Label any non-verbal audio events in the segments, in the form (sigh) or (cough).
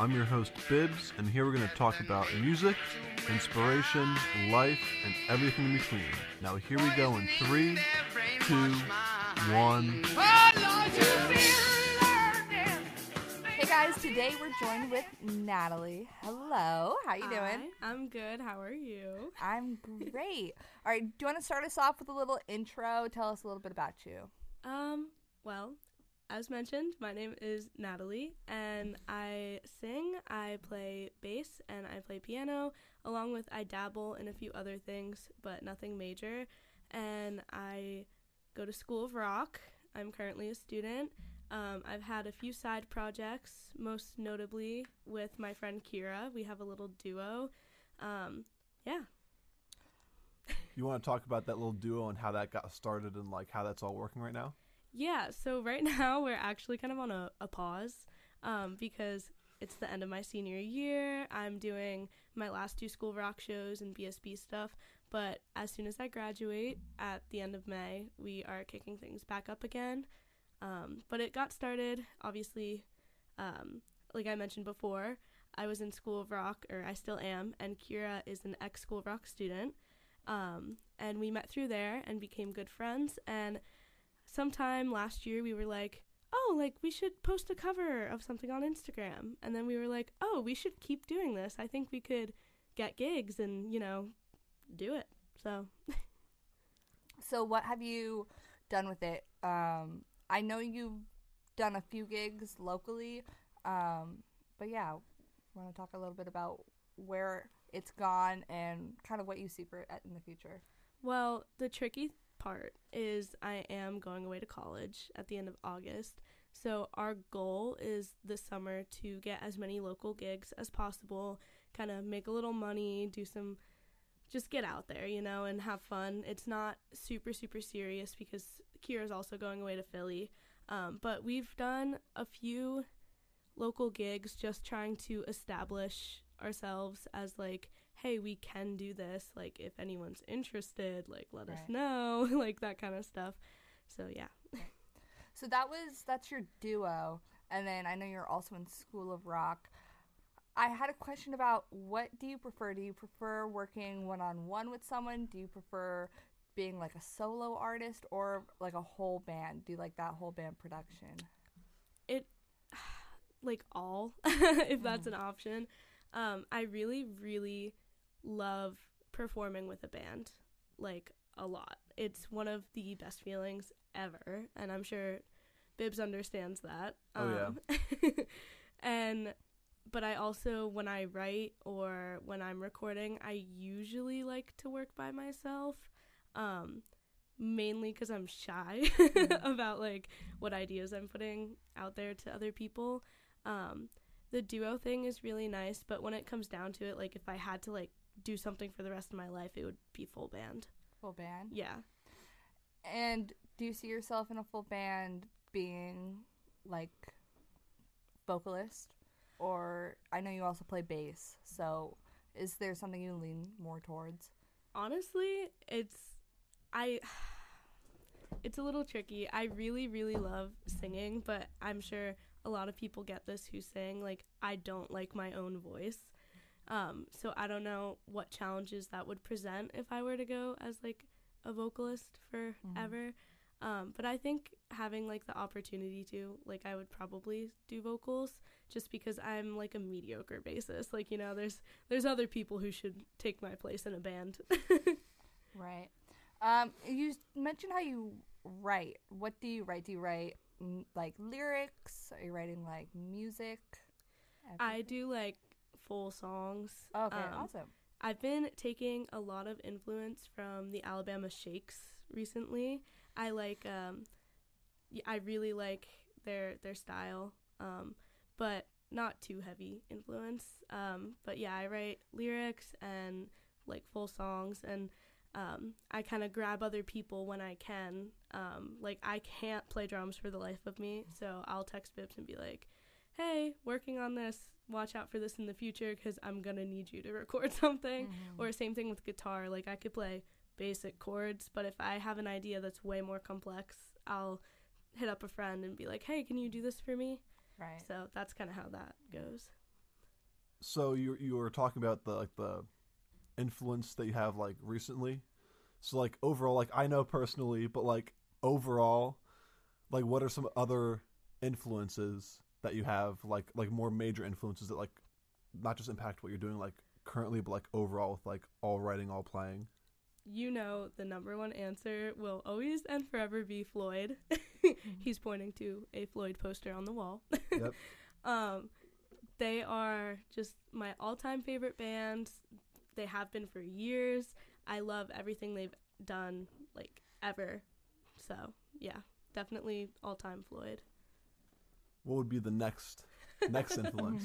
I'm your host, Bibbs, and here we're going to talk about music, inspiration, life, and everything in between. Now, here we go in three, two, one. Hey guys, today we're joined with Natalie. Hello, how you doing? Hi, I'm good. How are you? I'm great. All right, do you want to start us off with a little intro? Tell us a little bit about you. Um, well, as mentioned, my name is Natalie, and I sing, I play bass, and I play piano, along with I dabble in a few other things, but nothing major. And I go to School of Rock. I'm currently a student. Um, I've had a few side projects, most notably with my friend Kira. We have a little duo. Um, yeah. You want to talk about that little duo and how that got started and like how that's all working right now? Yeah, so right (laughs) now we're actually kind of on a, a pause um, because it's the end of my senior year. I'm doing my last two school rock shows and BSB stuff, but as soon as I graduate at the end of May, we are kicking things back up again. Um, but it got started, obviously, um, like I mentioned before, I was in School of Rock, or I still am, and Kira is an ex School of Rock student. Um, and we met through there and became good friends. And sometime last year we were like, oh, like we should post a cover of something on Instagram. And then we were like, oh, we should keep doing this. I think we could get gigs and, you know, do it. So, So, what have you done with it? Um, I know you've done a few gigs locally, um, but yeah, want to talk a little bit about where it's gone and kind of what you see for it in the future. well, the tricky part is I am going away to college at the end of August. So, our goal is this summer to get as many local gigs as possible, kind of make a little money, do some just get out there, you know, and have fun. It's not super, super serious because Kira is also going away to Philly. Um, but we've done a few local gigs just trying to establish ourselves as like, hey, we can do this. Like, if anyone's interested, like, let us know, (laughs) like that kind of stuff. So, yeah. So that was that's your duo, and then I know you're also in School of Rock. I had a question about what do you prefer? Do you prefer working one on one with someone? Do you prefer being like a solo artist or like a whole band? Do you like that whole band production? it (sighs) like all (laughs) if that's an option um i really really love performing with a band like a lot it's one of the best feelings ever and i'm sure bibbs understands that Oh, yeah. yeah (laughs) and but i also when i write or when i'm recording i usually like to work by myself um mainly because i'm shy (laughs) about like what ideas I'm putting out there to other people. Um, the duo thing is really nice, but when it comes down to it, like if I had to like do something for the rest of my life, it would be full band. Full band. Yeah. And do you see yourself in a full band being like vocalist? Or I know you also play bass, so is there something you lean more towards? Honestly, it's I (sighs) it's a little tricky. I really really love singing, but I'm sure a lot of people get this who sing like I don't like my own voice. Um, so I don't know what challenges that would present if I were to go as like a vocalist forever. Um, but I think having like the opportunity to, like, I would probably do vocals just because I'm like a mediocre bassist. Like, you know, there's there's other people who should take my place in a band. (laughs) Right. Um, you mentioned how you write. What do you write? Do you write mm, like lyrics? Are you writing like music? I do like full songs. Okay, Um, awesome. I've been taking a lot of influence from the Alabama Shakes recently. I like um I really like their their style. Um but not too heavy influence. Um but yeah, I write lyrics and like full songs and um I kind of grab other people when I can. Um like I can't play drums for the life of me, so I'll text Bibbs and be like, "Hey, working on this. Watch out for this in the future cuz I'm going to need you to record (laughs) something." Mhm. Or same thing with guitar. Like I could play basic chords, but if I have an idea that's way more complex, I'll hit up a friend and be like, "Hey, can you do this for me?" Right. So that's kind of how that goes. So you you were talking about the like the influence that you have like recently. So like overall, like I know personally, but like overall, like what are some other influences that you have, like like more major influences that like not just impact what you're doing like currently, but like overall with like all writing, all playing. You know, the number one answer will always and forever be Floyd. (laughs) He's pointing to a Floyd poster on the wall. (laughs) Yep. um, they are just my all-time favorite band. They have been for years. I love everything they've done, like ever. So yeah, definitely all-time Floyd. What would be the next next (laughs) influence?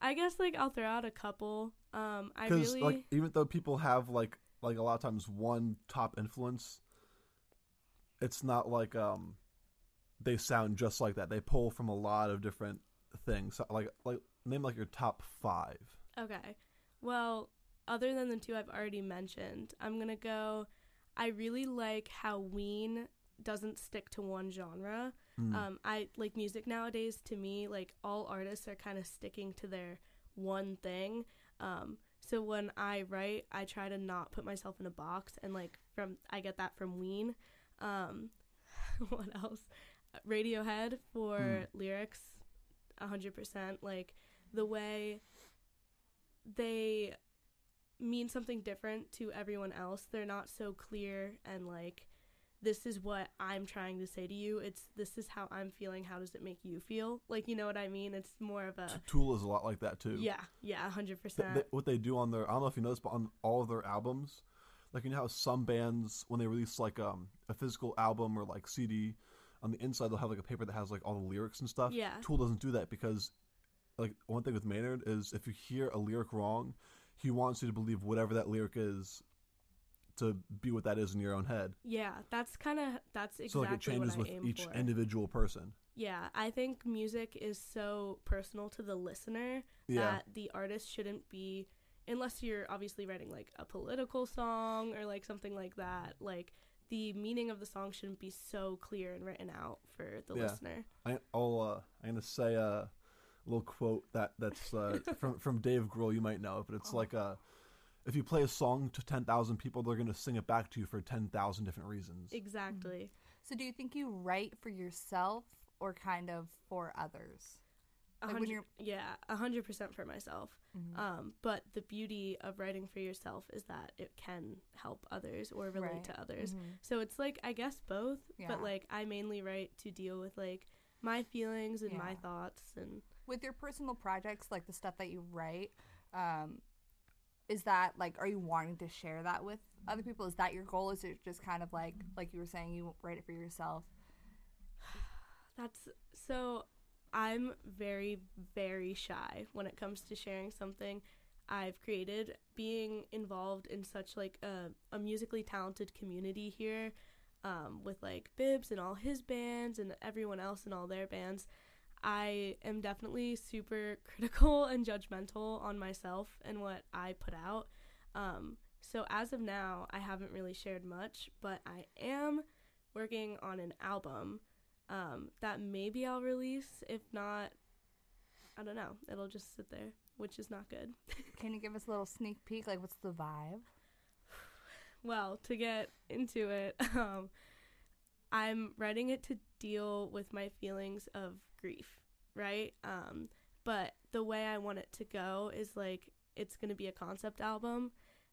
I guess like I'll throw out a couple. Um, I Because really like even though people have like like a lot of times one top influence, it's not like um they sound just like that. They pull from a lot of different things. So, like like name like your top five. Okay. Well, other than the two I've already mentioned, I'm going to go. I really like how Ween doesn't stick to one genre. Mm. Um, I like music nowadays. To me, like all artists are kind of sticking to their one thing. Um, so when I write, I try to not put myself in a box, and like from I get that from Ween. Um, (laughs) what else? Radiohead for Mm. lyrics, hundred percent. Like the way they mean something different to everyone else. They're not so clear and like this is what I'm trying to say to you. It's this is how I'm feeling. How does it make you feel? Like you know what I mean? It's more of a Tool is a lot like that too. yeah, yeah, hundred percent. what they do on their I don't know if you noticed, but on all of their albums, like you know how some bands when they release like um a physical album or like CD, on the inside they'll have like a paper that has like all the lyrics and stuff. Yeah. Tool doesn't do that because like one thing with Maynard is if you hear a lyric wrong, he wants you to believe whatever that lyric is to be what that is in your own head. Yeah, that's kind of that's exactly so like it changes with each for. individual person. Yeah, I think music is so personal to the listener Yeah. that the artist shouldn't be unless you're obviously writing like a political song or like something like that. Like the meaning of the song shouldn't be so clear and written out for the Yeah. listener. I, I'll uh, I'm gonna say a little quote that that's uh, (laughs) from from Dave Grohl. You might know but it's like uh, if you play a song to ten thousand people, they're gonna sing it back to you for ten thousand different reasons. Exactly. So do you think you write for yourself or kind of for others? A Like when you're- yeah, a hundred percent for myself. Mm-hmm. Um, but the beauty of writing for yourself is that it can help others or relate Right. to others. Mhm. So it's like I guess both, Yeah. but like I mainly write to deal with like my feelings and my thoughts and With your personal projects, like the stuff that you write, um, is that like are you wanting to share that with other people? Is that your goal? Is it just kind of like like you were saying you write it for yourself? (sighs) that's so I'm very very shy when it comes to sharing something I've created being involved in such like a, a musically talented community here um, with like Bibbs and all his bands and everyone else and all their bands I am definitely super (laughs) critical and judgmental on myself and what I put out. Um, so as of now, I haven't really shared much, but I am working on an album um, that maybe I'll release. If not, I don't know. It'll just sit there, which is not good. (laughs) Can you give us a little sneak peek? Like, what's the vibe? (sighs) well, to get into it, (laughs) um, I'm writing it to deal with my feelings of grief, right? Um, but the way I want it to go is like it's going to be a concept album,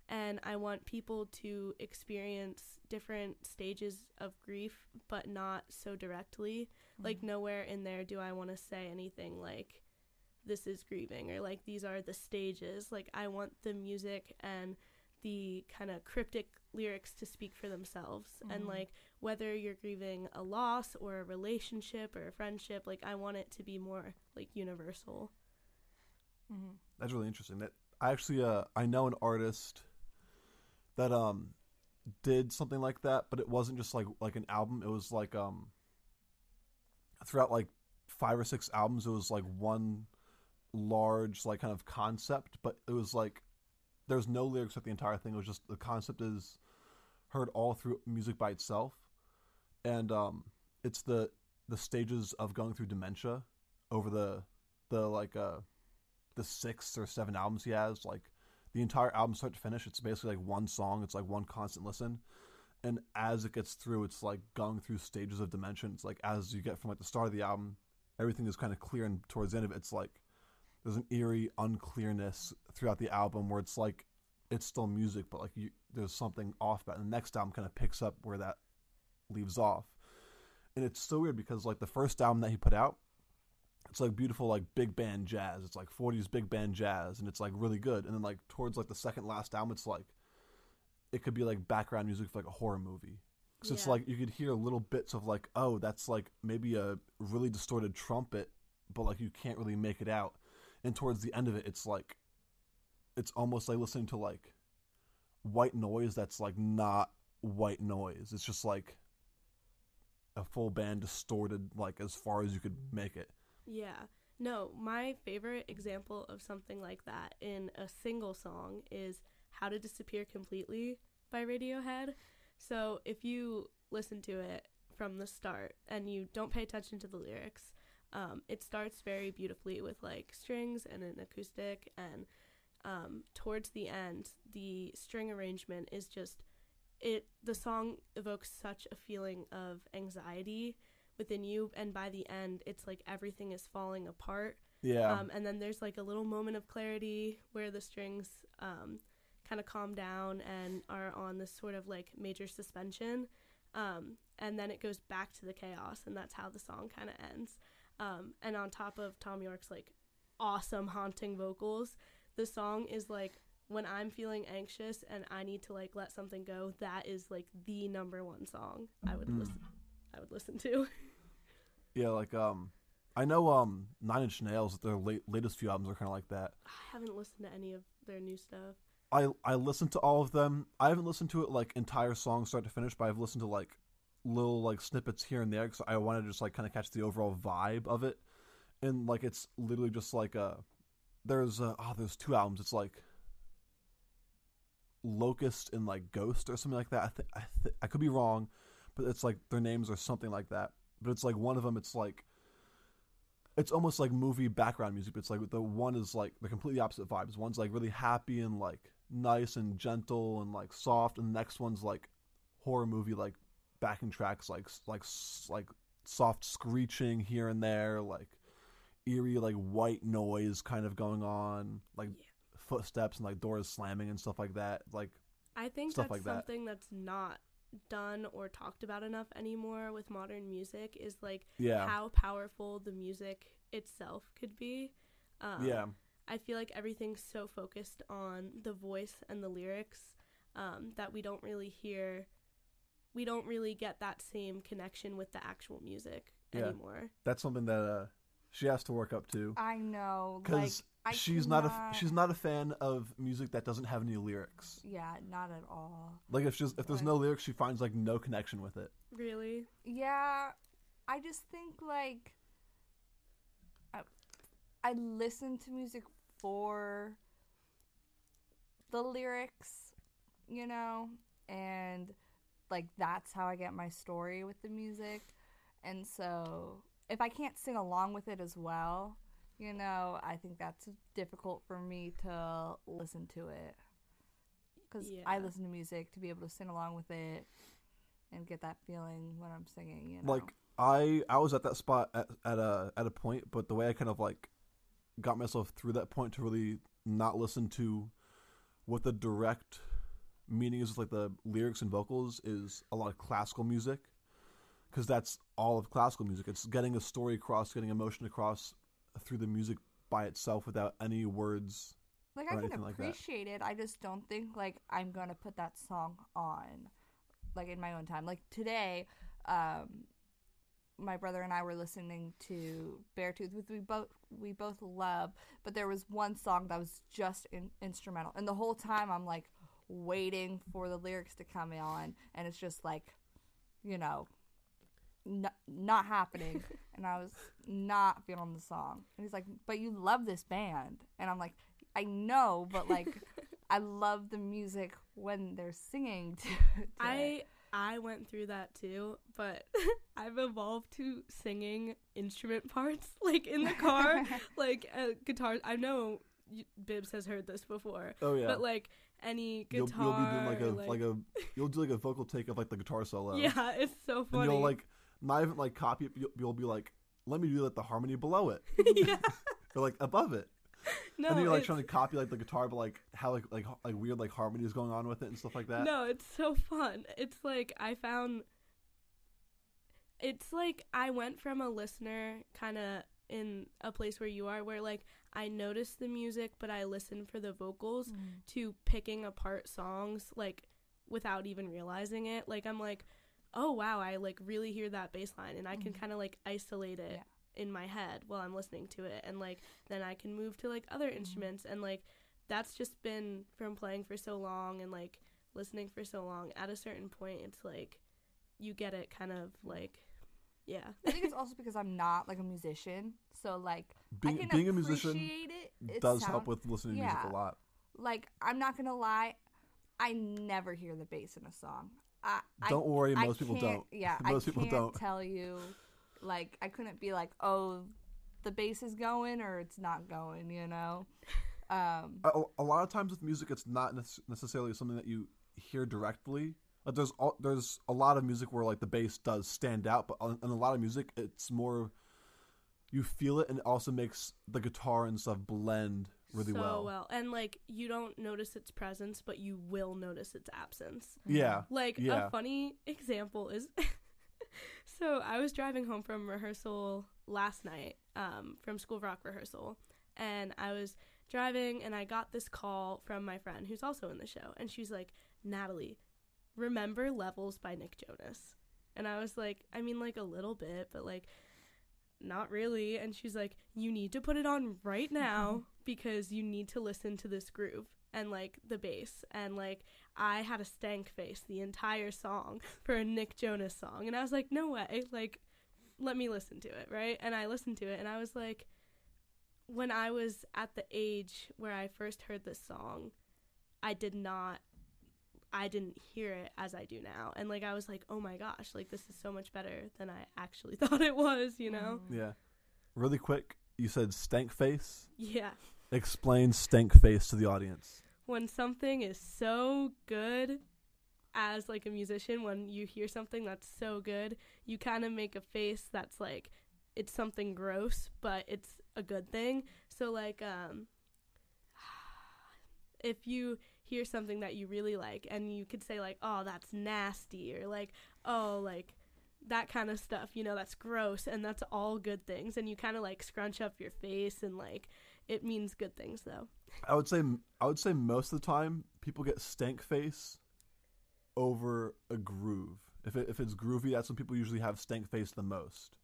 and I want people to experience different stages of grief, but not so directly. Like, nowhere in there do I want to say anything like, this is grieving, or like, these are the stages. Like, I want the music and the kind of cryptic lyrics to speak for themselves and Mhm. like whether you're grieving a loss or a relationship or a friendship like i want it to be more like universal Mm-hmm. That's really interesting. That I actually uh I know an artist that um did something like that, but it wasn't just like like an album. It was like um throughout like five or six albums, it was like one large like kind of concept, but it was like there's no lyrics with the entire thing. It was just the concept is heard all through music by itself, and um it's the the stages of going through dementia over the the like uh the six or seven albums he has, like the entire album start to finish, it's basically like one song. It's like one constant listen. And as it gets through, it's like going through stages of dimension. It's like as you get from like the start of the album, everything is kind of clear, and towards the end of it, it's like there's an eerie unclearness throughout the album where it's like it's still music, but like you, there's something off about it. And the next album kind of picks up where that leaves off. And it's so weird because like the first album that he put out, it's like beautiful like big band jazz. It's like 40s big band jazz and it's like really good. And then like towards like the second last album it's like it could be like background music for like a horror movie. So it's like you could hear little bits of like oh that's like maybe a really distorted trumpet but like you can't really make it out. And towards the end of it it's like it's almost like listening to like white noise that's like not white noise. It's just like a full band distorted like as far as you could make it. Yeah. No, my favorite example of something like that in a single song is How to Disappear Completely by Radiohead. So if you listen to it from the start and you don't pay attention to the lyrics, um, it starts very beautifully with like strings and an acoustic, and um, towards the end, the string arrangement is just it. The song evokes such a feeling of anxiety within you and by the end it's like everything is falling apart Yeah. um, and then there's like a little moment of clarity where the strings um, kind of calm down and are on this sort of like major suspension um, and then it goes back to the chaos and that's how the song kind of ends um, and on top of Thom Yorke's like awesome haunting vocals the song is like when i'm feeling anxious and i need to like let something go that is like the number one song i would Mm. listen i would listen to (laughs) yeah, like um I know um Nine Inch Nails their late, latest few albums are kind of like that. I haven't listened to any of their new stuff. I I listened to all of them. I haven't listened to it like entire songs start to finish, but I've listened to like little like snippets here and there because I wanted to just like kind of catch the overall vibe of it. And like it's literally just like a there's uh oh there's two albums. It's like Locust and like Ghost or something like that. I think I th- I could be wrong, but it's like their names are something like that. But it's like one of them. It's like it's almost like movie background music. But it's like the one is like the completely opposite vibes. One's like really happy and like nice and gentle and like soft, and the next one's like horror movie like backing tracks like like like soft screeching here and there, like eerie like white noise kind of going on, like Yeah. footsteps and like doors slamming and stuff like that. Like I think that's like that. something that's not done or talked about enough anymore with modern music is like yeah, how powerful the music itself could be. Um, yeah, I feel like everything's so focused on the voice and the lyrics um, that we don't really hear. We don't really get that same connection with the actual music Yeah. anymore. that's something that uh she has to work up to I know, because I she's not a she's not a fan of music that doesn't have any lyrics. Yeah, not at all. Like if she's if there's Right. no lyrics, she finds like no connection with it. Really? Yeah, I just think like I, I listen to music for the lyrics, you know, and like that's how I get my story with the music. And so if I can't sing along with it as well, you know, I think that's difficult for me to listen to it. Cuz I listen to music to be able to sing along with it and get that feeling when I'm singing, you know. Like I I was at that spot at, at a at a point, but the way I kind of like got myself through that point to really not listen to what the direct meaning is like the lyrics and vocals is a lot of classical music because that's all of classical music. It's getting a story across, getting emotion across through the music by itself without any words. like I can anything like appreciate it. I just don't think like I'm gonna put that song on, like in my own time. Like today, um, my brother and I were listening to Beartooth, which we both we both love. But there was one song that was just in, instrumental, and the whole time I'm like waiting for the lyrics to come on, and it's just like, you know. N- not happening (laughs) and i was not feeling the song and he's like but you love this band and i'm like I know, but like (laughs) I love the music when they're singing to, to I I went through that too, but (laughs) I've evolved to singing instrument parts like in the car, like uh, guitar. I know y- Bibbs has heard this before, Oh yeah. but like any you'll, guitar, you'll be doing like a like, like a you'll do like a vocal take of like the guitar solo. (laughs) yeah, it's so And funny. you'll like not even like copy it. You'll, you'll be like, let me do like the harmony below it, (laughs) yeah, (laughs) or like above it. no, and then you're like it's- trying to copy like the guitar, but like how like like like weird like harmonies going on with it and stuff like that. No, it's so fun. It's like I found it's like I went from a listener kind of in a place where you are where like I notice the music but I listen for the vocals to picking apart songs like without even realizing it. Like I'm like, "Oh wow, I like really hear that bass line and I can Mhm. kind of like isolate it Yeah. in my head while I'm listening to it and like then I can move to like other instruments and like that's just been from playing for so long and like listening for so long at a certain point it's like you get it kind of like yeah I think it's also because I'm not like a musician, so like Being I can being a musician it. It does sound- help with listening to music a lot. Like I'm not gonna lie, I never hear the bass in a song. I, Don't worry, most I people don't. Yeah, (laughs) Most I people can't don't. tell you. Like I couldn't be like, oh, the bass is going or it's not going. You know. Um, a, a lot of times with music, it's not nec- necessarily something that you hear directly. Like there's all, there's a lot of music where like the bass does stand out, but on, in a lot of music, it's more you feel it, and it also makes the guitar and stuff blend really so well. and like you don't notice its presence but you will notice its absence Yeah, Like Yeah. a funny example is (laughs) so I was driving home from rehearsal last night, um, from school of rock rehearsal, and I was driving and I got this call from my friend who's also in the show, and she's like, Natalie, remember Levels by Nick Jonas? And I was like, I mean like a little bit, but like not really. And she's like, You need to put it on right now mm-hmm. because you need to listen to this groove and like the bass. And like I had a stank face the entire song (laughs) for a Nick Jonas song. And I was like no way. Like let me listen to it right? And I listened to it and I was like when I was at the age where I first heard this song I did not I didn't hear it as I do now and like I was like oh my gosh like this is so much better than I actually (laughs) thought it was you know mhm. yeah. Really quick, you said stank face. yeah Explain stank face to the audience. when something is so good as like a musician when you hear something that's so good you kind of make a face that's like it's something gross but it's a good thing so like um (sighs) if you hear something that you really like and you could say like oh that's nasty or like oh like that kind of stuff you know that's gross and that's all good things and you kind of like scrunch up your face and like it means good things though I would say I would say most of the time people get stank face over a groove. If it, if it's groovy, that's when people usually have stank face the most.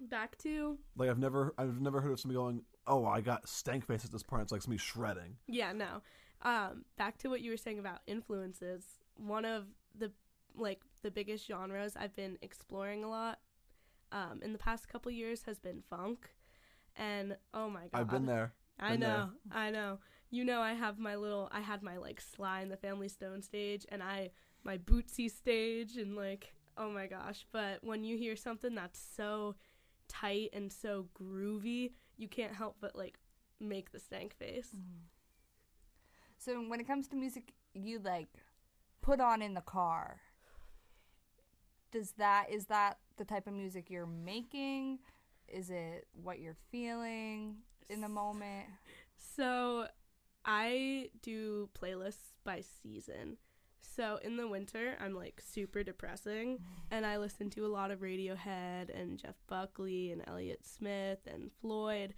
back to Like I've never I've never heard of somebody going, "Oh, I got stank face at this part." It's like somebody shredding. Yeah, no. Um, back to what you were saying about influences. One of the like the biggest genres I've been exploring a lot um, in the past couple years has been funk, and oh my god, I've been there. I been there. know, I know. You know, I have my little, I had my like Sly and the Family Stone stage, and I my Bootsy stage, and like, oh my gosh. But when you hear something that's so tight and so groovy, you can't help but like make the stank face. Mm-hmm. So when it comes to music, you like put on in the car. Does that is that the type of music you're making? Is it what you're feeling in the moment? So I do playlists by season. So in the winter, I'm like super depressing, and I listen to a lot of Radiohead and Jeff Buckley and Elliott Smith and Floyd.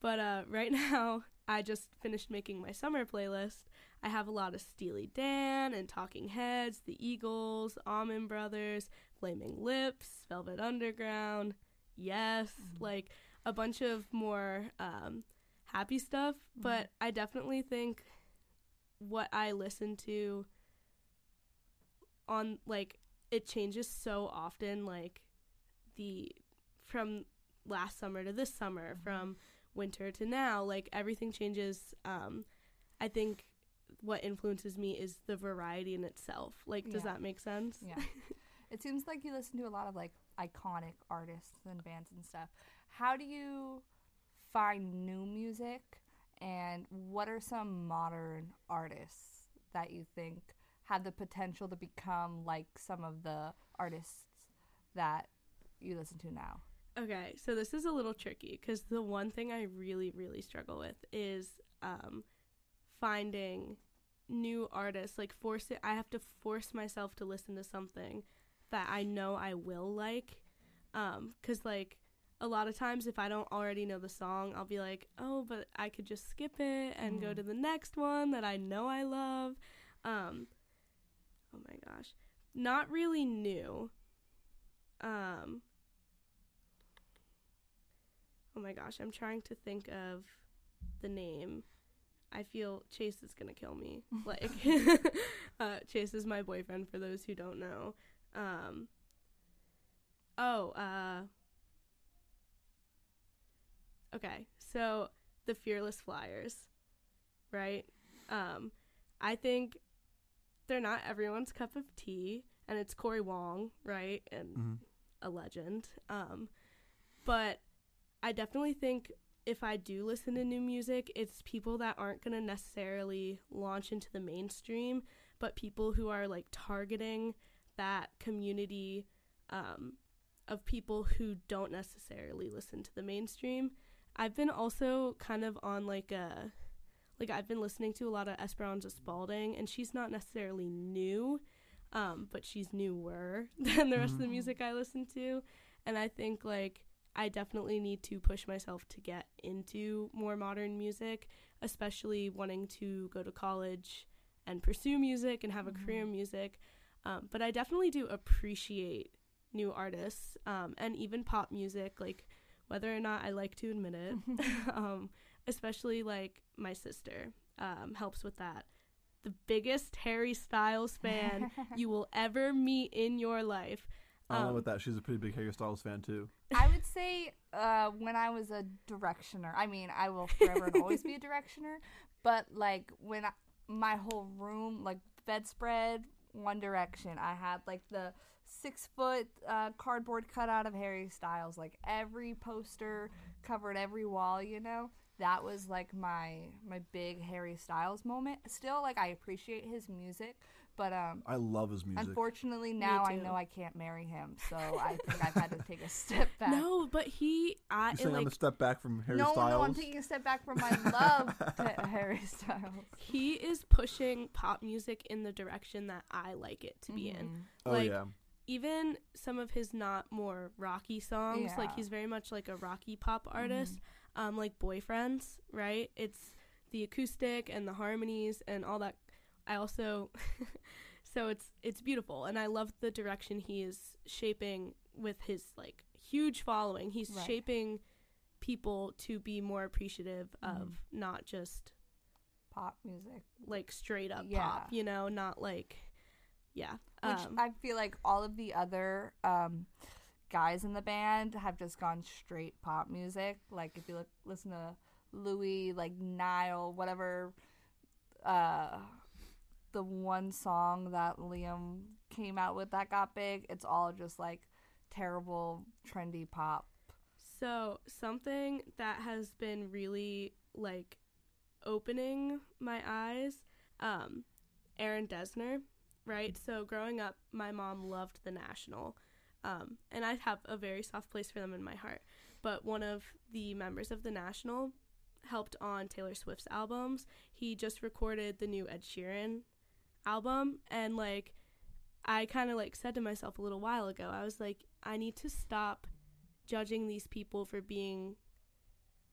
But uh, right (laughs) now, I just finished making my summer playlist. I have a lot of Steely Dan and Talking Heads, The Eagles, Allman Brothers, Flaming Lips, Velvet Underground, Yes, mm-hmm. like a bunch of more um, happy stuff. Mm-hmm. But I definitely think what I listen to on like it changes so often like the from last summer to this summer mm-hmm. from winter to now like everything changes um i think what influences me is the variety in itself. Like, does Yeah. that make sense? Yeah. (laughs) it seems like you listen to a lot of like iconic artists and bands and stuff. How do you find new music and what are some modern artists that you think have the potential to become like some of the artists that you listen to now? Okay, so this is a little tricky because the one thing I really, really struggle with is um, finding new artists. Like, force it, I have to force myself to listen to something that I know I will like. Because, like, a lot of times if I don't already know the song, I'll be like, oh, but I could just skip it and go Mhm. to the next one that I know I love. Um, oh my gosh. Not really new. Um, oh my gosh, I'm trying to think of the name. I feel Chase is gonna kill me. (laughs) Like, (laughs) uh, Chase is my boyfriend. For those who don't know, um, oh, uh, okay, so the Fearless Flyers, right? Um, I think they're not everyone's cup of tea, and it's Corey Wong, right? And Mhm. a legend. Um, but I definitely think if I do listen to new music, it's people that aren't going to necessarily launch into the mainstream, but people who are like targeting that community um, of people who don't necessarily listen to the mainstream. I've been also kind of on like a like I've been listening to a lot of Esperanza Spalding, and she's not necessarily new, um, but she's newer (laughs) than the rest of the Mhm. music I listen to. And I think like I definitely need to push myself to get into more modern music, especially wanting to go to college and pursue music and have a career in music. Um, but I definitely do appreciate new artists um, and even pop music, like whether or not I like to admit it. (laughs) (laughs) um, especially like my sister um, helps with that. The biggest Harry Styles fan (laughs) you will ever meet in your life. I don't know Um, about that. She's a pretty big Harry Styles fan too. I would say uh, when I was a directioner, I mean, I will forever and always be a directioner, but like when I, my whole room, like bedspread, One Direction, I had like the six foot uh, cardboard cutout of Harry Styles, like every poster covered every wall, you know? That was like my my big Harry Styles moment. Still, like I appreciate his music, but um, I love his music. unfortunately now I know I can't marry him, so I think I've had to take a step back. No, but he, I you saying I'm a step back from Harry no, Styles? no, I'm taking a step back from my love (laughs) to Harry Styles. he is pushing pop music in the direction that I like it to be in. Mhm. oh like, yeah. Even some of his not more rocky songs, like he's very much like a rocky pop artist. Um, like Boyfriends, right? It's the acoustic and the harmonies and all that. I also, (laughs) so it's it's beautiful, and I love the direction he is shaping with his like huge following. He's Right. shaping people to be more appreciative of Mhm. not just Pop music, like straight up Yeah. pop, you know, not like yeah. which Um, I feel like all of the other um, guys in the band have just gone straight pop music. Like if you look, listen to Louis, like Niall, whatever, uh, the one song that Liam came out with that got big, it's all just like terrible trendy pop. So, something that has been really like opening my eyes, um, Aaron Dessner, right? So, growing up, my mom loved The National, um, and I have a very soft place for them in my heart. But one of the members of The National helped on Taylor Swift's albums. He just recorded the new Ed Sheeran album, and like, I kind of like said to myself a little while ago, I was like, I need to stop judging these people for being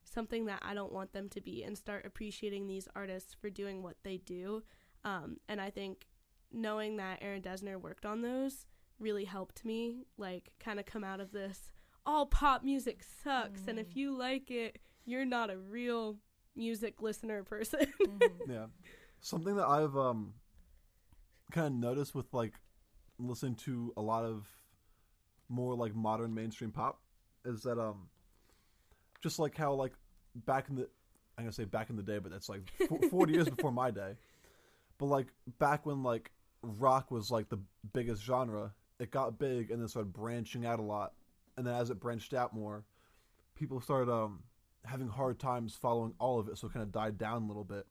something that I don't want them to be and start appreciating these artists for doing what they do. Um, and I think knowing that Aaron Dessner worked on those really helped me, like, kind of come out of this all pop music sucks. And if Mm. you like it, you're not a real music listener person. Mhm. Yeah. Something that I've um kind of noticed with like listening to a lot of more like modern mainstream pop is that um just like how like back in the I'm gonna say back in the day, but that's like (laughs) 40 years before my day. But like back when like rock was like the biggest genre, it got big and then started branching out a lot. And then as it branched out more, people started um having hard times following all of it, so it kind of died down a little bit.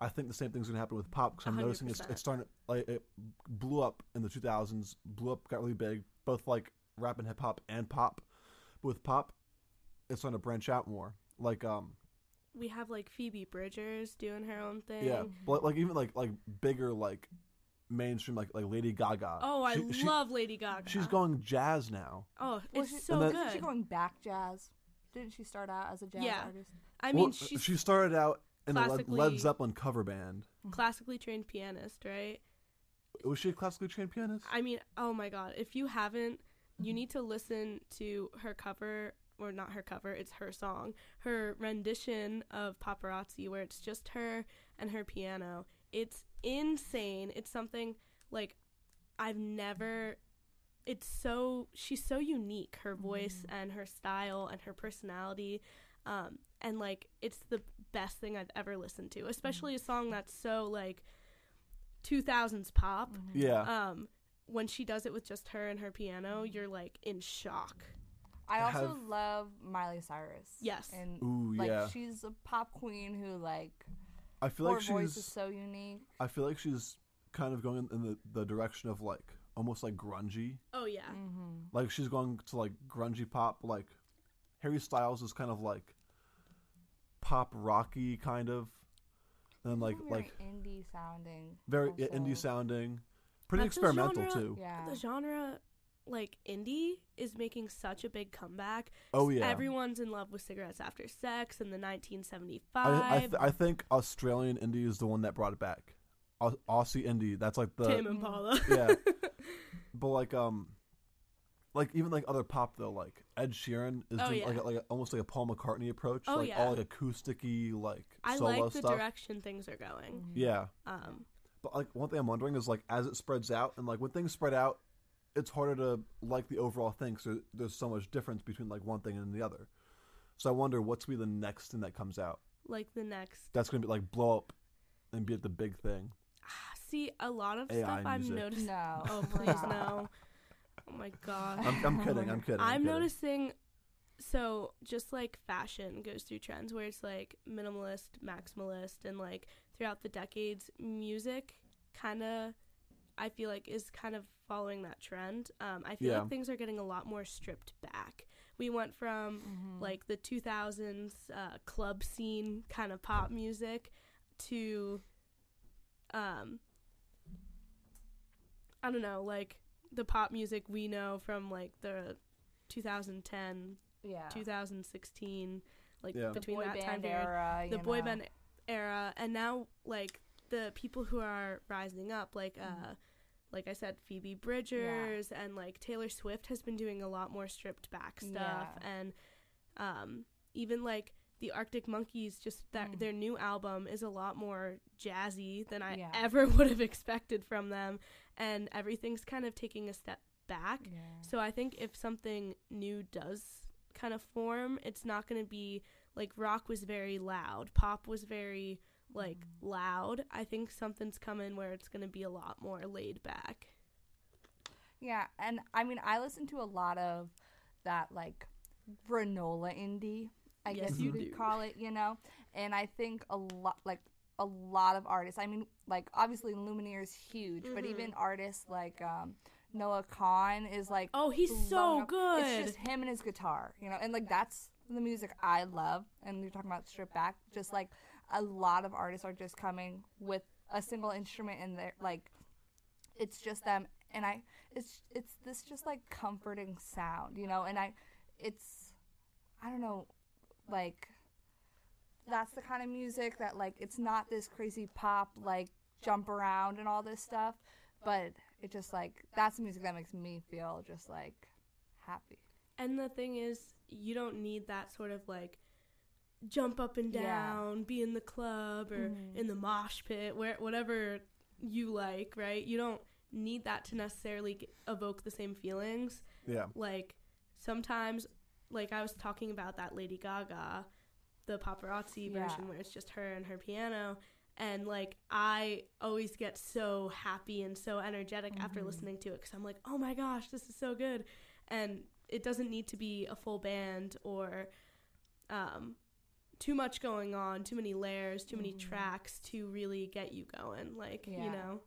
I think the same thing's gonna happen with pop because I'm noticing it's, 100%. it's starting like it blew up in the 2000s, blew up, got really big, both like rap and hip hop and pop. But with pop, it's starting to branch out more. Like um We have like Phoebe Bridgers doing her own thing. yeah, but like even like like bigger like mainstream like like Lady Gaga. Oh, I She- she- love Lady Gaga. She's going jazz now. Oh, Well, it's she- so And then- good. Isn't going back jazz? Didn't she start out as a jazz Yeah. artist? I mean, Well, she started out in a Led, classically- Led Zeppelin cover band. classically trained pianist, right? Was she a classically trained pianist? I mean, oh my god, if you haven't, you need to listen to her cover or not her cover, it's her song. Her rendition of Paparazzi where it's just her and her piano. It's insane. It's something like I've never it's so she's so unique her voice and her style and her personality um and like it's the best thing I've ever listened to especially a song that's so like 2000s pop yeah. um when she does it with just her and her piano you're like in shock I also have- love Miley Cyrus. Yes. and Ooh, like yeah. she's a pop queen who like I feel her like voice is she's. so unique. I feel like she's kind of going in the, the direction of like almost like grungy. oh yeah Mm-hmm. Like she's going to like grungy pop. Like Harry Styles is kind of like pop rocky kind of, and like like indie sounding. very yeah, indie sounding, pretty That's experimental genre- too. Yeah. the genre like indie is making such a big comeback Oh yeah. everyone's in love with cigarettes after sex in the 1975 I I, th- I think Australian indie is the one that brought it back. Aussie indie. That's like the Tame Impala yeah. (laughs) But like um, like even like other pop though, like Ed Sheeran is Oh, doing yeah. like a, like a, almost like a Paul McCartney approach, Oh, like yeah. all like acousticy like I solo like the stuff. direction things are going Yeah, um but like one thing I'm wondering is like as it spreads out and like when things spread out, it's harder to like the overall thing. So there's so much difference between like one thing and the other. So I wonder what's gonna be the next thing that comes out. like the next That's gonna be like blow up and be the big thing. see a lot of AI stuff i'm music. noticing No. oh please (laughs) no oh my god I'm, (laughs) I'm kidding. I'm kidding. I'm kidding. noticing so just like fashion goes through trends where it's like minimalist, maximalist and like throughout the decades music kind of I feel like is kind of following that trend. Um I feel Yeah. like things are getting a lot more stripped back. We went from Mm-hmm. like the 2000s uh, club scene kind of pop music to um I don't know, like the pop music we know from like the 2010, yeah. 2016, like Yeah. between that band time period, era. the you boy know. band era, and now like the people who are rising up, like uh, like I said, Phoebe Bridgers and like Taylor Swift has been doing a lot more stripped back stuff, Yeah. and um, even like the Arctic Monkeys, just that Mm. their new album is a lot more jazzy than I Yeah. ever (laughs) would have expected from them, and everything's kind of taking a step back. Yeah. So I think if something new does kind of form, it's not going to be like rock was very loud, pop was very like Mm-hmm. loud. I think something's coming where it's going to be a lot more laid back. Yeah, and I mean, I listen to a lot of that like granola indie, I Yes, guess you you could do. call it, you know. And I think a lot, like a lot of artists. I mean, like obviously Lumineer is huge, but Mhm. even artists like um, Noah Kahan is like Oh, he's so up. good. It's just him and his guitar, you know, and like that's the music I love. And you're talking about stripped back, just like a lot of artists are just coming with a single instrument and they're like, it's just them. And I, it's it's this just like comforting sound, you know. And I, it's, I don't know, like that's the kind of music that like it's not this crazy pop like jump around and all this stuff, but it just like that's the music that makes me feel just like happy. And the thing is, you don't need that sort of like jump up and Yeah. down, be in the club or Mhm. in the mosh pit, where whatever you like, right? You don't need that to necessarily g- evoke the same feelings. Yeah. Like sometimes, like I was talking about that Lady Gaga, the paparazzi Yeah. version where it's just her and her piano. and like I always get so happy and so energetic after Mhm. listening to it cuz I'm like, "Oh my gosh, this is so good." And it doesn't need to be a full band or um too much going on, too many layers, too many Mhm. tracks to really get you going, like, Yeah. you know.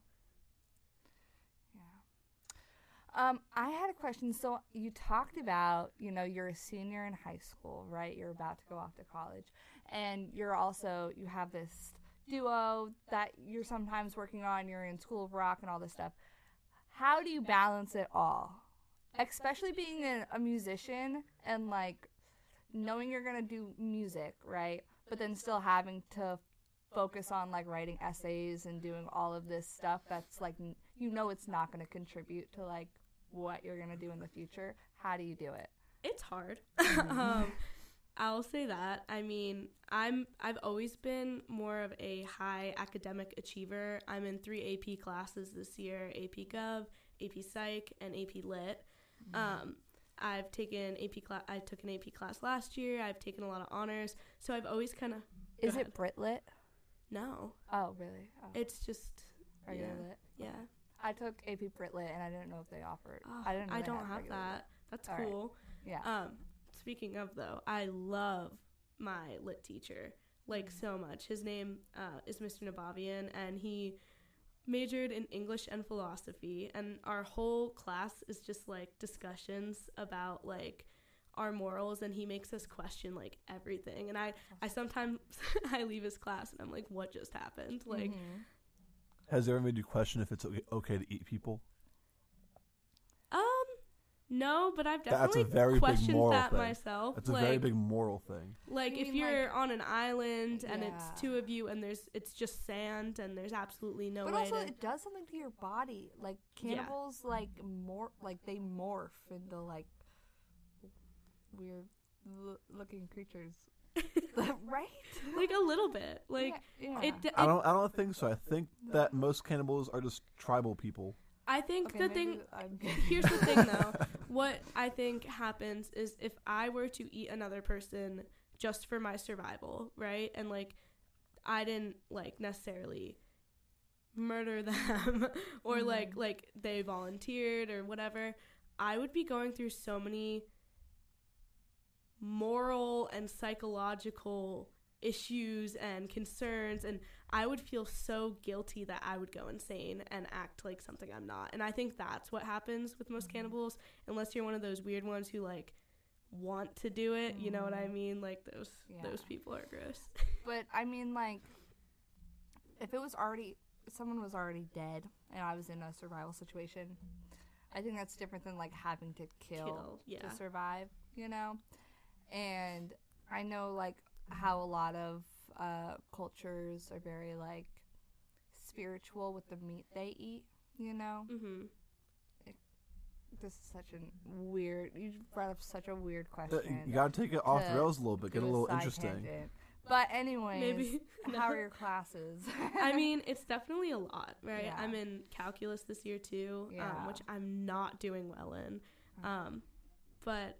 Yeah. Um, I had a question. So you talked about, you know, you're a senior in high school, right? You're about to go off to college, and you're also you have this duo that you're sometimes working on. You're in School of Rock and all this stuff. How do you balance it all, especially being a, a musician and like knowing you're gonna do music, right? But then still having to focus on like writing essays and doing all of this stuff that's like you know it's not going to contribute to like what you're going to do in the future how do you do it It's hard. (laughs) Mhm. um, I'll say that. I mean, I'm I've always been more of a high academic achiever. I'm in three AP classes this year: AP Gov, AP Psych, and AP Lit. Um, I've taken AP class. I took an AP class last year. I've taken a lot of honors, so I've always kind of is ahead. it britlit no. oh really oh, It's just regular yeah, lit yeah. I took ap britlit and i didn't know if they offered Oh, i didn't know I don't have that. That's All right. cool. lit. yeah Um, speaking of though, I love my lit teacher like Mm. so much. His name uh, is Mr. Nabavian, and he majored in English and philosophy. And our whole class is just like discussions about like our morals, and he makes us question like everything. And I, I sometimes (laughs) I leave his class and I'm like, what just happened? Like, Mhm. Has there ever made you question if it's okay, okay to eat people? um, no, but I've That's a definitely very big questioned moral that thing. myself. That's a like, very big moral thing. Like You if mean, you're like- on an island and Yeah. it's two of you and there's it's just sand and there's absolutely no but way also to it does something to your body like Yeah. cannibals like more like they morph into like weird l- looking creatures (laughs) right (laughs) like a little bit. Like yeah, it, yeah. it I don't. I don't think so. I think that most cannibals are just tribal people. I think Okay, the thing I'm (laughs) here's the thing though. what I think happens is if I were to eat another person just for my survival, right? And like I didn't like necessarily murder them or like Mhm. like they volunteered or whatever, I would be going through so many moral and psychological issues and concerns and I would feel so guilty that I would go insane and act like something I'm not. And I think that's what happens with most Mhm. cannibals unless you're one of those weird ones who like want to do it, you know what I Mhm. mean? Like those those people are gross. (laughs) But I mean, like, if it was already someone was already dead and I was in a survival situation, I think that's different than like having to kill, Kill, yeah. to survive. You know, and I know like how a lot of uh, cultures are very like spiritual with the meat they eat. You know, Mhm. this is such a weird. You brought up such a weird question. You gotta take it off the rails a little bit. Get a little interesting. tangent. But anyway, Maybe (laughs) how are your classes? I (laughs) mean, it's definitely a lot, right? Yeah. I'm in calculus this year too, Yeah. um, which I'm not doing well in. Uh, Um, but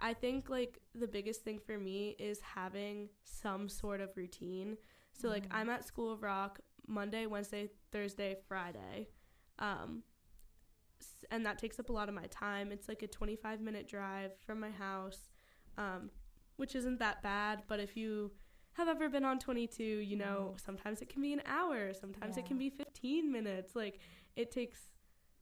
I think like the biggest thing for me is having some sort of routine. So like Mhm. I'm at School of Rock Monday, Wednesday, Thursday, Friday. Um, and that takes up a lot of my time. It's like a 25 minute drive from my house, um, which isn't that bad. But if you have ever been on 22, you know, sometimes it can be an hour, sometimes it can be 15 minutes. Like it takes,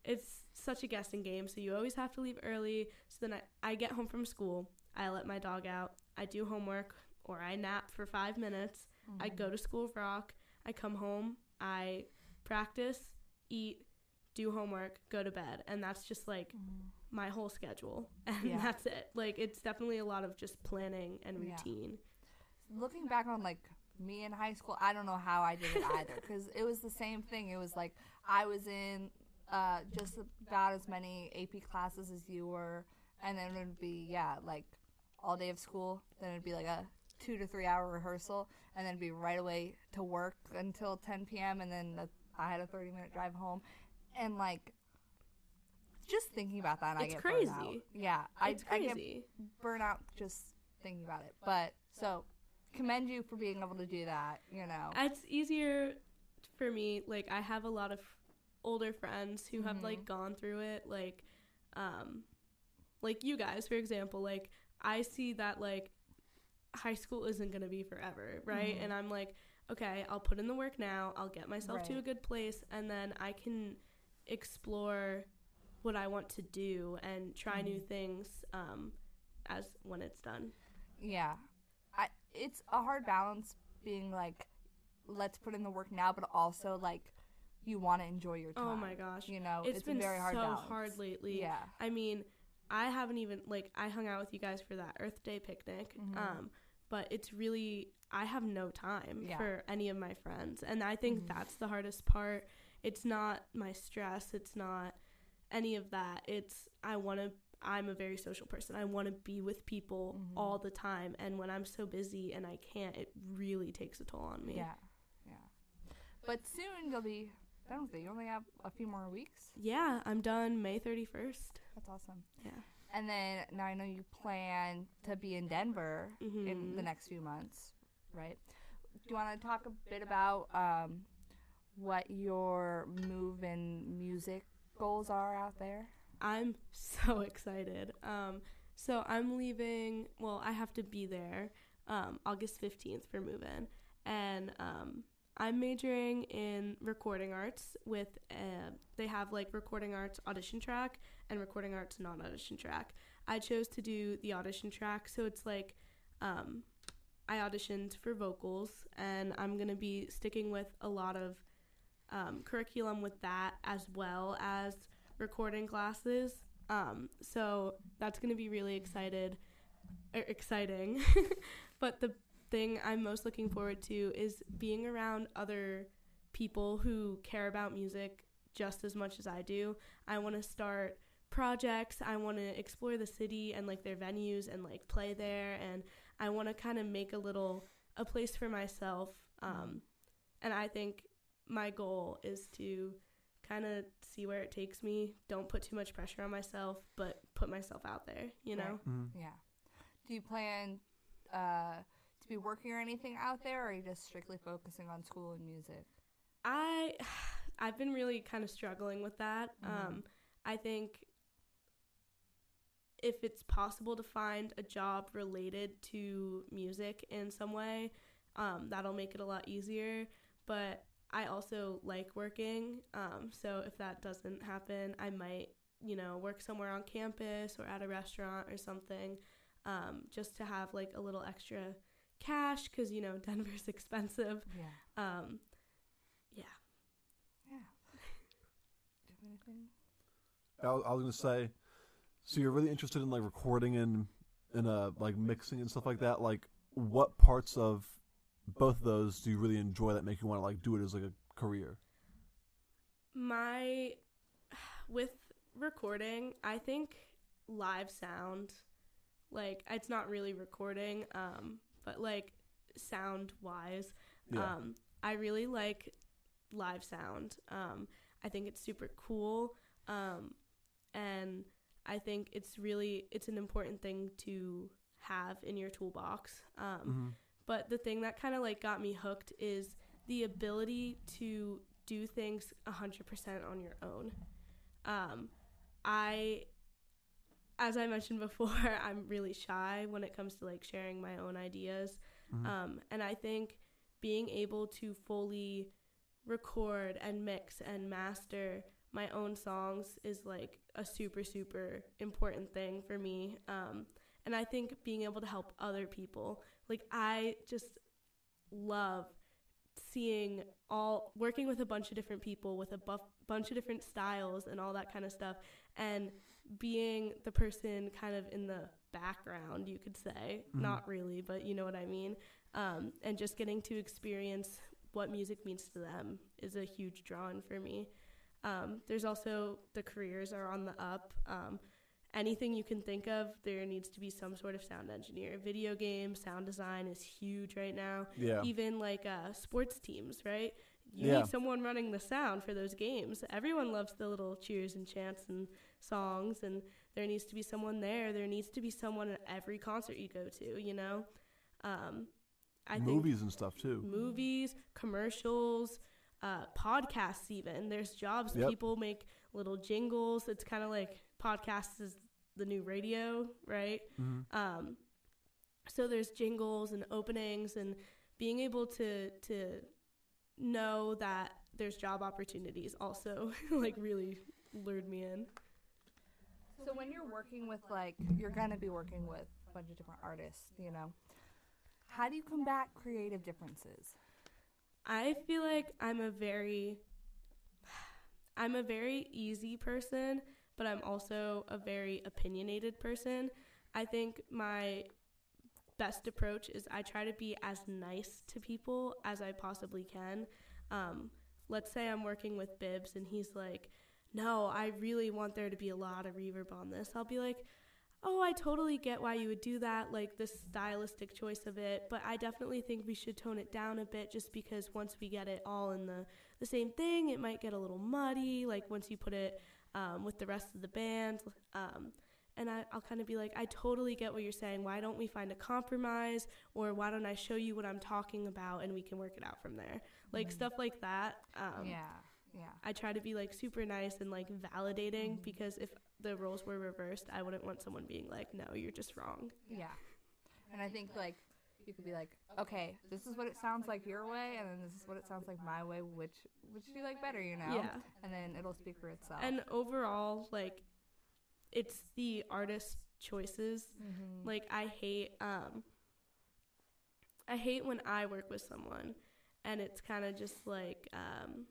it's such a guessing game. So you always have to leave early. So then I, I get home from school, I let my dog out, I do homework, or I nap for five minutes. I Mm-hmm. go to School Rock. I come home. I practice, eat, do homework, go to bed, and that's just like Mhm. my whole schedule, (laughs) and Yeah. that's it. Like it's definitely a lot of just planning and Yeah. routine. Looking back on like me in high school, I don't know how I did it either because it was the same thing. It was like I was in uh, just about as many AP classes as you were, and then it would be yeah like all day of school. Then it'd be like a two to three hour rehearsal, and then be right away to work until 10 p.m. And then the, I had a 30 minute drive home, and like. Just thinking about that, It's I get burnt out. crazy. Yeah, I, It's I get crazy. burnout just thinking about it. But so commend you for being able to do that. You know. It's easier for me. Like I have a lot of older friends who have Mhm. like gone through it. Like, um, like you guys, for example. Like I see that like high school isn't gonna be forever, right? Mhm. And I'm like, okay, I'll put in the work now. I'll get myself to a good place, and then I can explore what I want to do and try new Mhm. things. Um, as when it's done. Yeah. I it's a hard balance being like let's put in the work now but also like you want to enjoy your time. Oh my gosh. You know, it's it's, been very hard so balance. hard lately. Yeah. I mean, I haven't even like I hung out with you guys for that Earth Day picnic. Mhm. Um, but it's really I have no time Yeah. for any of my friends, and I think Mhm. that's the hardest part. It's not my stress. It's not any of that. It's I want to. I'm a very social person. I want to be with people Mhm. all the time, and when I'm so busy and I can't, it really takes a toll on me. Yeah. Yeah. But soon you'll be it. You only have a few more weeks. Yeah, I'm done May 31st. That's awesome. Yeah. And then now I know you plan to be in Denver in Mhm. the next few months, right? Do you want to talk a bit about um, what your move in music goals are out there? I'm (laughs) so excited. Um, so I'm leaving. Well, I have to be there um, August 15th for move in. And um, I'm majoring in recording arts with, uh, they have like recording arts audition track and recording arts non audition track. I chose to do the audition track. So it's like, um, I auditioned for vocals and I'm to be sticking with a lot of um, curriculum with that as well as recording classes. Um, so that's to be really excited, er, exciting. (laughs) but the thing I'm most looking forward to is being around other people who care about music just as much as I do. I want to start projects. I want to explore the city and like their venues and like play there and I want to kind of make a little a place for myself. Um, and I think my goal is to kind of see where it takes me. Don't put too much pressure on myself, but put myself out there, you know? Right. Mhm. Yeah. Do you plan uh, to be working or anything out there, or are you just strictly focusing on school and music? I (sighs) I've been really kind of struggling with that. Mhm. Um, I think if it's possible to find a job related to music in some way, um, that'll make it a lot easier. But I also like working, um, so if that doesn't happen, I might, you know, work somewhere on campus or at a restaurant or something, um, just to have like a little extra cash because you know (laughs) Denver's expensive. Yeah. Um, Yeah. Do you have anything? I was, I was gonna say, so you're really interested in like recording and and uh like mixing and stuff like that. Like, what parts of both of those do you really enjoy that make you want to like do it as like a career? my (sighs) with recording i think live sound like it's not really recording um but like sound wise Yeah. um i really like live sound um i think it's super cool um and i think it's really it's an important thing to have in your toolbox um Mhm. but the thing that kind of like got me hooked is the ability to do things 100% on your own. Um, I, as I mentioned before, (laughs) I'm really shy when it comes to like sharing my own ideas. Mhm. Um, and I think being able to fully record and mix and master my own songs is like a super, super important thing for me. Um, and I think being able to help other people, like, I just love seeing all working with a bunch of different people with a buff, bunch of different styles and all that kind of stuff and being the person kind of in the background you could say Mhm. not really but you know what i mean um, and just getting to experience what music means to them is a huge draw-in for me um, there's also the careers are on the up um, anything you can think of there needs to be some sort of sound engineer video game sound design is huge right now Yeah. even like uh, sports teams, right? You Yeah. need someone running the sound for those games. Everyone loves the little cheers and chants and songs, and there needs to be someone there. There needs to be someone at every concert you go to, you know? Um, I think Movies and stuff too. movies, commercials, uh, podcasts. Even there's jobs Yep. people make little jingles. It's kind of like podcasts is the new radio, right? hmm Um, so there's jingles and openings and being able to to know that there's job opportunities also (laughs) like really lured me in. So when you're working with like you're gonna be working with a bunch of different artists, you know, how do you combat creative differences? I feel like I'm a very I'm a very easy person, but I'm also a very opinionated person. I think my best approach is I try to be as nice to people as I possibly can. Um, let's say I'm working with Bibbs and he's like, No, I really want there to be a lot of reverb on this. I'll be like, Oh, I totally get why you would do that, like the stylistic choice of it, but I definitely think we should tone it down a bit just because once we get it all in the, the same thing, it might get a little muddy, like once you put it um, with the rest of the band. Um, and I, I'll kind of be like, I totally get what you're saying. Why don't we find a compromise? Or why don't I show you what I'm talking about and we can work it out from there? Like stuff like that. Um, yeah, yeah. I try to be like super nice and like validating because if the roles were reversed, I wouldn't want someone being like, no, you're just wrong. Yeah. And I think like you could be like, okay, this is what it sounds like your way, and then this is what it sounds like my way. Which which do you like better? You know. Yeah. And then it'll speak for itself. And overall, like, it's the artist's choices. Mhm. Like, I hate, um, I hate when I work with someone and it's kind of just like, um,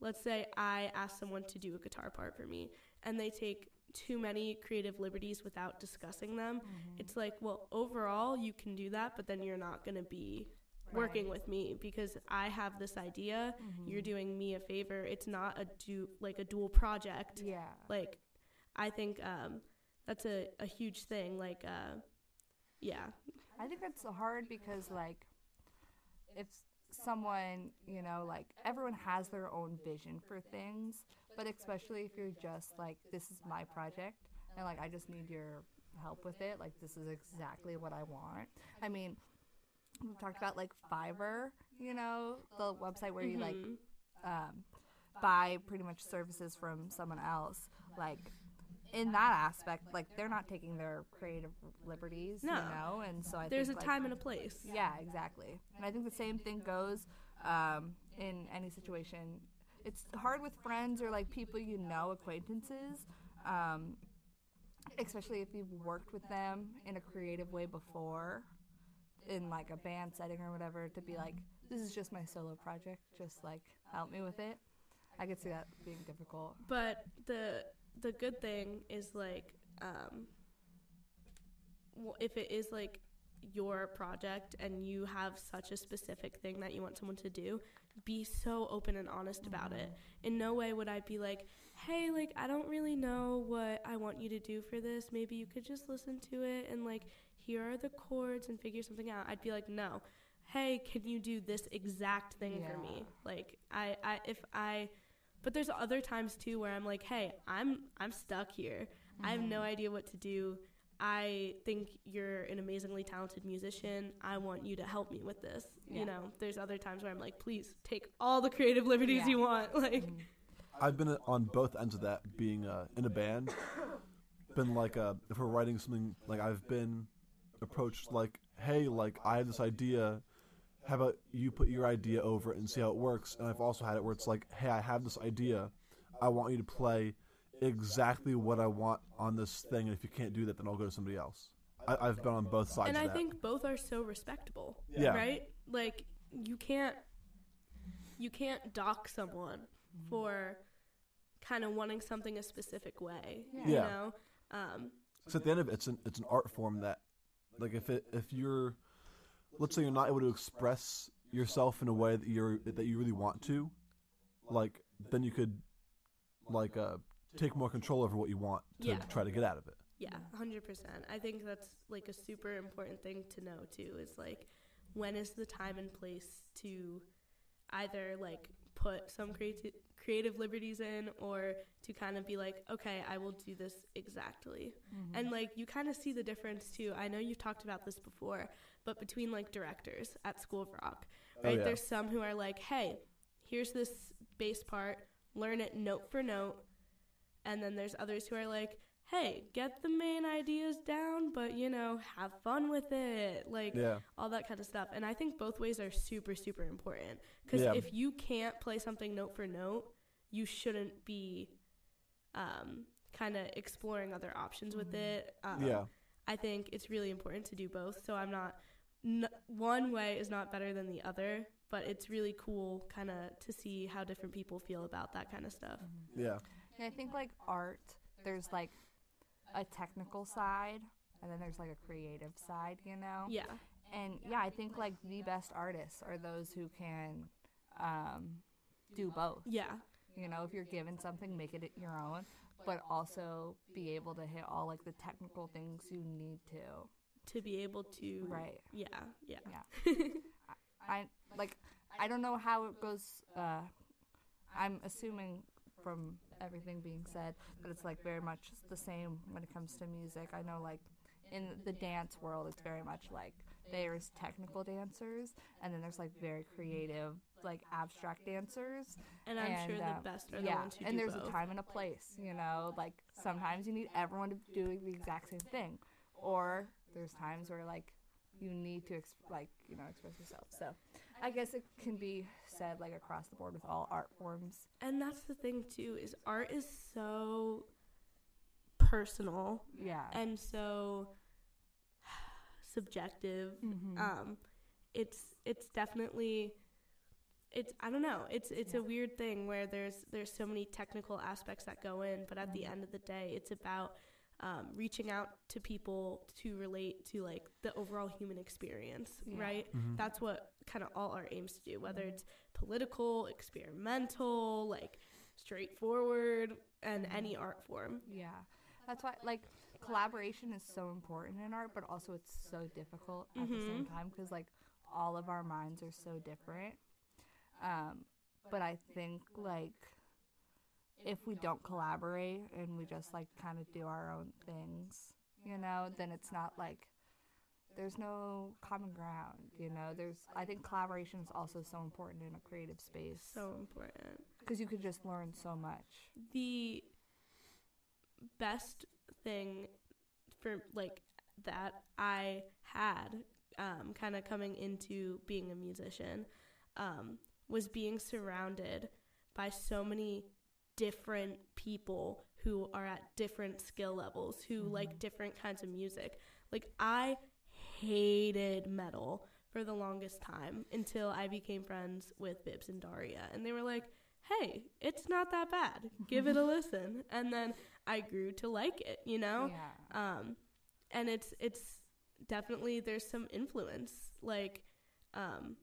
let's say I ask someone to do a guitar part for me and they take too many creative liberties without discussing them. Mhm. It's like, well, overall, you can do that, but then you're not going to be working with me because I have this idea. Mhm. You're doing me a favor. It's not a du- like a dual project. Yeah. Like, I think um, that's a, a huge thing. Like, uh, yeah, I think that's hard because like if someone, you know, like everyone has their own vision for things, but especially if you're just like this is my project and like I just need your help with it, like this is exactly what I want. I mean, we've talked about like Fiverr, you know, the website where you like Mhm. um, buy pretty much services from someone else. Like in that aspect, like they're not taking their creative liberties, No. you know, and so I there's think a like, time and a place. yeah, exactly. And I think the same thing goes um, in any situation. It's hard with friends or like people you know, acquaintances, um, especially if you've worked with them in a creative way before, in like a band setting or whatever, to be like, this is just my solo project, just like help me with it. I could see that being difficult. But the the good thing is like, um, if it is like your project and you have such a specific thing that you want someone to do, be so open and honest about it. In no way would I be like, hey, like, I don't really know what I want you to do for this. Maybe you could just listen to it and, like, here are the chords and figure something out. I'd be like, no. Hey, can you do this exact thing for me? Like, I, I, if I, but there's other times too where I'm like, hey, I'm, I'm stuck here. I have no idea what to do. I think you're an amazingly talented musician. I want you to help me with this. Yeah. You know, there's other times where I'm like, please take all the creative liberties Yeah. you want. (laughs) Like, Mhm. I've been on both ends of that, being uh, in a band. Been like, uh, if we're writing something, like I've been approached like, hey, like I have this idea. How about you put your idea over it and see how it works? And I've also had it where it's like, hey, I have this idea. I want you to play exactly what I want on this thing, and if you can't do that, then I'll go to somebody else. I, I've been on both sides and I that. think both are so respectable. Yeah. Right? Like, you can't, you can't dock someone for kind of wanting something a specific way. Yeah. You know? Um, So at the end of it, it's an it's an art form that, like, if it if you're, let's say you're not able to express yourself in a way that you're that you really want to, like, then you could, like, uh, take more control over what you want to Yeah. try to get out of it. Yeah, hundred percent. I think that's like a super important thing to know too. Is like when is the time and place to either like put some creative creative liberties in or to kind of be like, okay, I will do this exactly. Mm-hmm. And like you kind of see the difference too. I know you've talked about this before, but between like directors at School of Rock, Oh, right? yeah. There's some who are like, hey, here's this bass part, learn it note for note. And then there's others who are like, hey, get the main ideas down, but you know, have fun with it. Like Yeah. all that kind of stuff. And I think both ways are super, super important. Because Yeah. if you can't play something note for note, you shouldn't be um, kind of exploring other options with it. Um, Yeah. I think it's really important to do both. So I'm not, n- one way is not better than the other, but it's really cool kind of to see how different people feel about that kind of stuff. Yeah. Yeah, I think like art, there's like a technical side, and then there's like a creative side, you know. Yeah. And yeah, I think like the best artists are those who can um, do both. Yeah. You know, if you're given something, make it your own, but also be able to hit all like the technical things you need to. To be able to. Right. Yeah. Yeah. Yeah. (laughs) I like I don't know how it goes uh I'm assuming from everything being said that it's like very much the same when it comes to music. I know like in the dance world it's very much like there's technical dancers and then there's like very creative like abstract dancers And I'm sure And, the um, best are the yeah ones who and there's both. a time and a place you know like sometimes you need everyone to do the exact same thing or there's times where like you need to ex- like you know express yourself so i guess it can be said like across the board with all art forms And that's the thing too is art is so personal yeah and so subjective. Mhm. Um, it's it's definitely it's I don't know. It's it's a weird thing where there's there's so many technical aspects that go in, but at the end of the day, it's about um, reaching out to people to relate to like the overall human experience, Yeah. right? Mm-hmm. That's what kind of all art aims to do, whether it's political, experimental, like straightforward, and any art form. yeah that's why like collaboration is so important in art but also it's so difficult at the same time because like all of our minds are so different um but i think like if we don't collaborate and we just like kind of do our own things you know then it's not like there's no common ground you know? There's i think collaboration is also so important in a creative space. So important. because you could just learn so much. The best thing for like that I had um, kind of coming into being a musician um, was being surrounded by so many different people who are at different skill levels who like different kinds of music. Like i hated metal for the longest time until i became friends with bibs and daria and they were like hey it's not that bad. Give it a (laughs) listen. And then i grew to like it you know? Yeah. Um and it's it's definitely there's some influence like um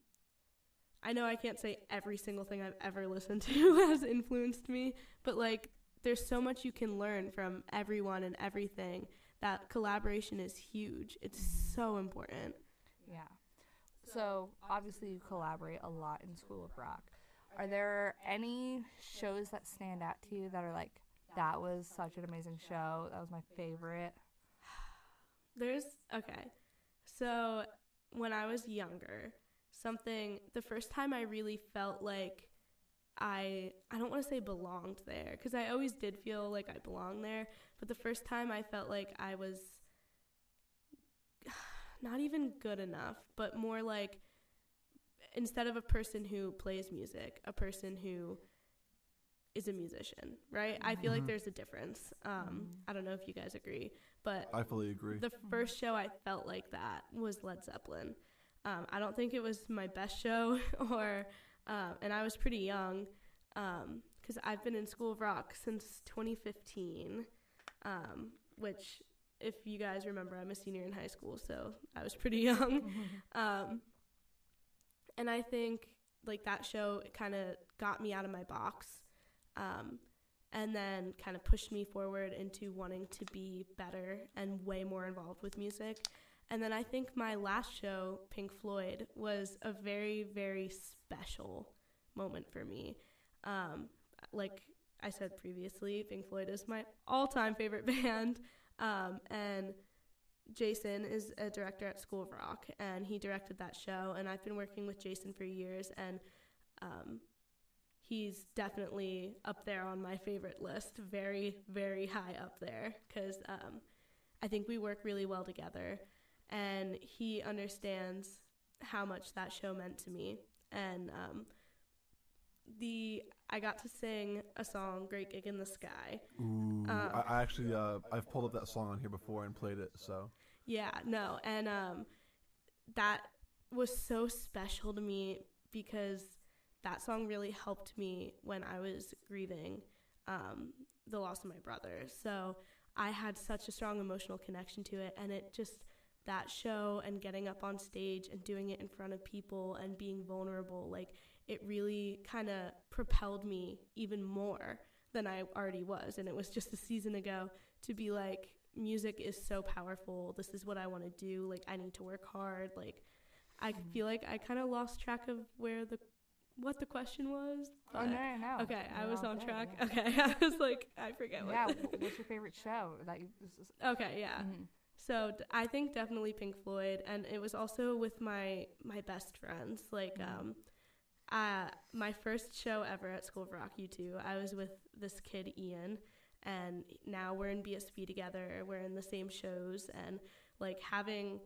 i know i can't say every single thing i've ever listened to (laughs) has influenced me but like there's so much you can learn from everyone and everything that collaboration is huge it's mm-hmm. so important Yeah. So obviously you collaborate a lot in School of Rock. Are there any shows that stand out to you that are like that was such an amazing show? That was my favorite. (sighs) There's okay. So when I was younger, something the first time I really felt like I I don't want to say belonged there because I always did feel like I belonged there, but the first time I felt like I was (sighs) not even good enough, but more like instead of a person who plays music, a person who is a musician, right? I feel like Mhm. there's a difference. Um, I don't know if you guys agree, but I fully agree. the first show I felt like that was Led Zeppelin. Um, I don't think it was my best show, (laughs) or um, and I was pretty young because I've been in School of Rock since 2015, um, which if you guys remember, I'm a senior in high school, so I was pretty (laughs) young. (laughs) um, and I think like that show kind of got me out of my box. Um, and then kind of pushed me forward into wanting to be better and way more involved with music. And then I think my last show, Pink Floyd, was a very, very special moment for me. Um, like I said previously, Pink Floyd is my all-time favorite (laughs) band, um, and Jason is a director at School of Rock, and he directed that show. And I've been working with Jason for years, and um, he's definitely up there on my favorite list, very, very high up there, because um, I think we work really well together, and he understands how much that show meant to me, and um, the I got to sing a song, "Great Gig in the Sky." Ooh, Um, I, I actually uh, I've pulled up that song on here before and played it. So Yeah, no, and um, that was so special to me because that song really helped me when I was grieving um, the loss of my brother. So I had such a strong emotional connection to it, and it just that show and getting up on stage and doing it in front of people and being vulnerable, like it really kind of propelled me even more than I already was. And it was just a season ago to be like, music is so powerful. This is what I want to do. Like, I need to work hard. Like, I feel like I kind of lost track of where the what the question was. Oh no, no. Okay, I was on good, track. yeah. Okay, (laughs) I was like, I forget what. Yeah, (laughs) what's your favorite show that you? This is, okay, yeah. Mhm. So d- I think definitely Pink Floyd, and it was also with my my best friends. Like, Mhm. um, uh, my first show ever at School of Rock U2, I was with this kid Ian, and now we're in BSB together. We're in the same shows, and like having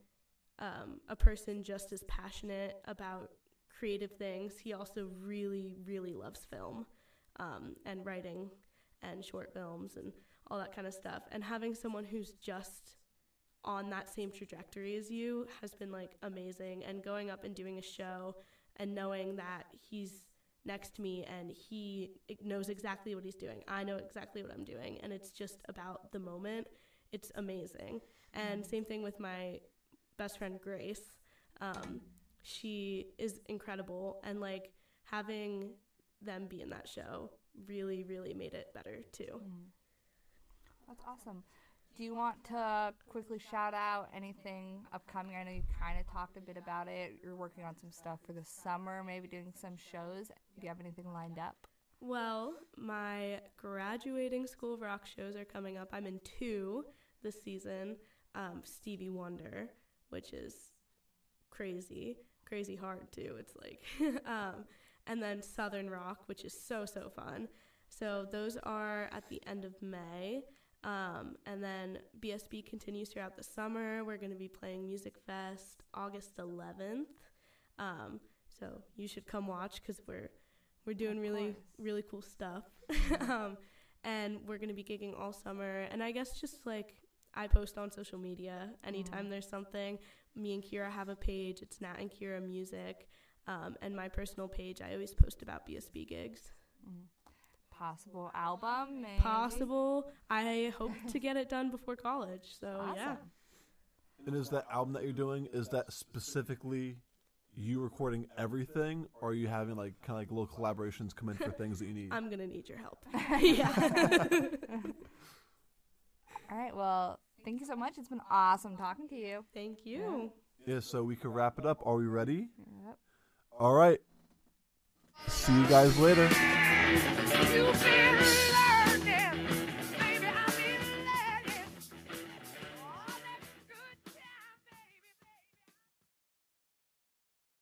um, a person just as passionate about creative things. He also really, really loves film um, and writing and short films and all that kind of stuff. And having someone who's just on that same trajectory as you has been like amazing. And going up and doing a show and knowing that he's next to me and he knows exactly what he's doing. I know exactly what I'm doing. And it's just about the moment. It's amazing. And same thing with my best friend Grace. Um, she is incredible. And like having them be in that show really, really made it better too. Mhm. That's awesome. Do you want to quickly shout out anything upcoming? I know you kind of talked a bit about it. You're working on some stuff for the summer, maybe doing some shows. Do you have anything lined up? Well, my graduating School of Rock shows are coming up. I'm in two this season. Um, Stevie Wonder, which is crazy, crazy hard too. It's like, (laughs) um, and then Southern Rock, which is so so fun. So those are at the end of May. Um, and then BSB continues throughout the summer. We're going to be playing Music Fest August 11th. Um, so you should come watch because we're we're doing really really cool stuff. (laughs) um, and we're going to be gigging all summer. And I guess just like I post on social media anytime Mhm. there's something. Me and Kira have a page. It's Nat and Kira Music. Um, and my personal page, I always post about BSB gigs. Mhm. Possible album, maybe? Possible. I hope to get it done before college. So (laughs) yeah. And is that album that you're doing is that specifically you recording everything, or are you having like kind of like little collaborations come in for things that you need? I'm gonna need your help. (laughs) yeah. All right. Well, thank you so much. It's been awesome talking to you. Thank you. yeah, so we could wrap it up. Are we ready? Yep. All right. See you guys later.